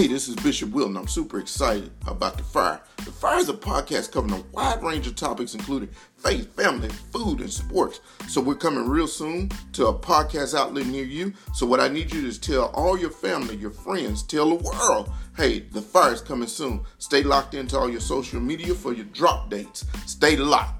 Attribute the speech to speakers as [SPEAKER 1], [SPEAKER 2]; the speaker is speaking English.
[SPEAKER 1] Hey, this is Bishop Will, and I'm super excited about The Fire. The Fire is a podcast covering a wide range of topics, including faith, family, food, and sports. So we're coming real soon to a podcast outlet near you. So what I need you to is tell all your family, your friends, tell the world, hey, The Fire is coming soon. Stay locked into all your social media for your drop dates. Stay locked.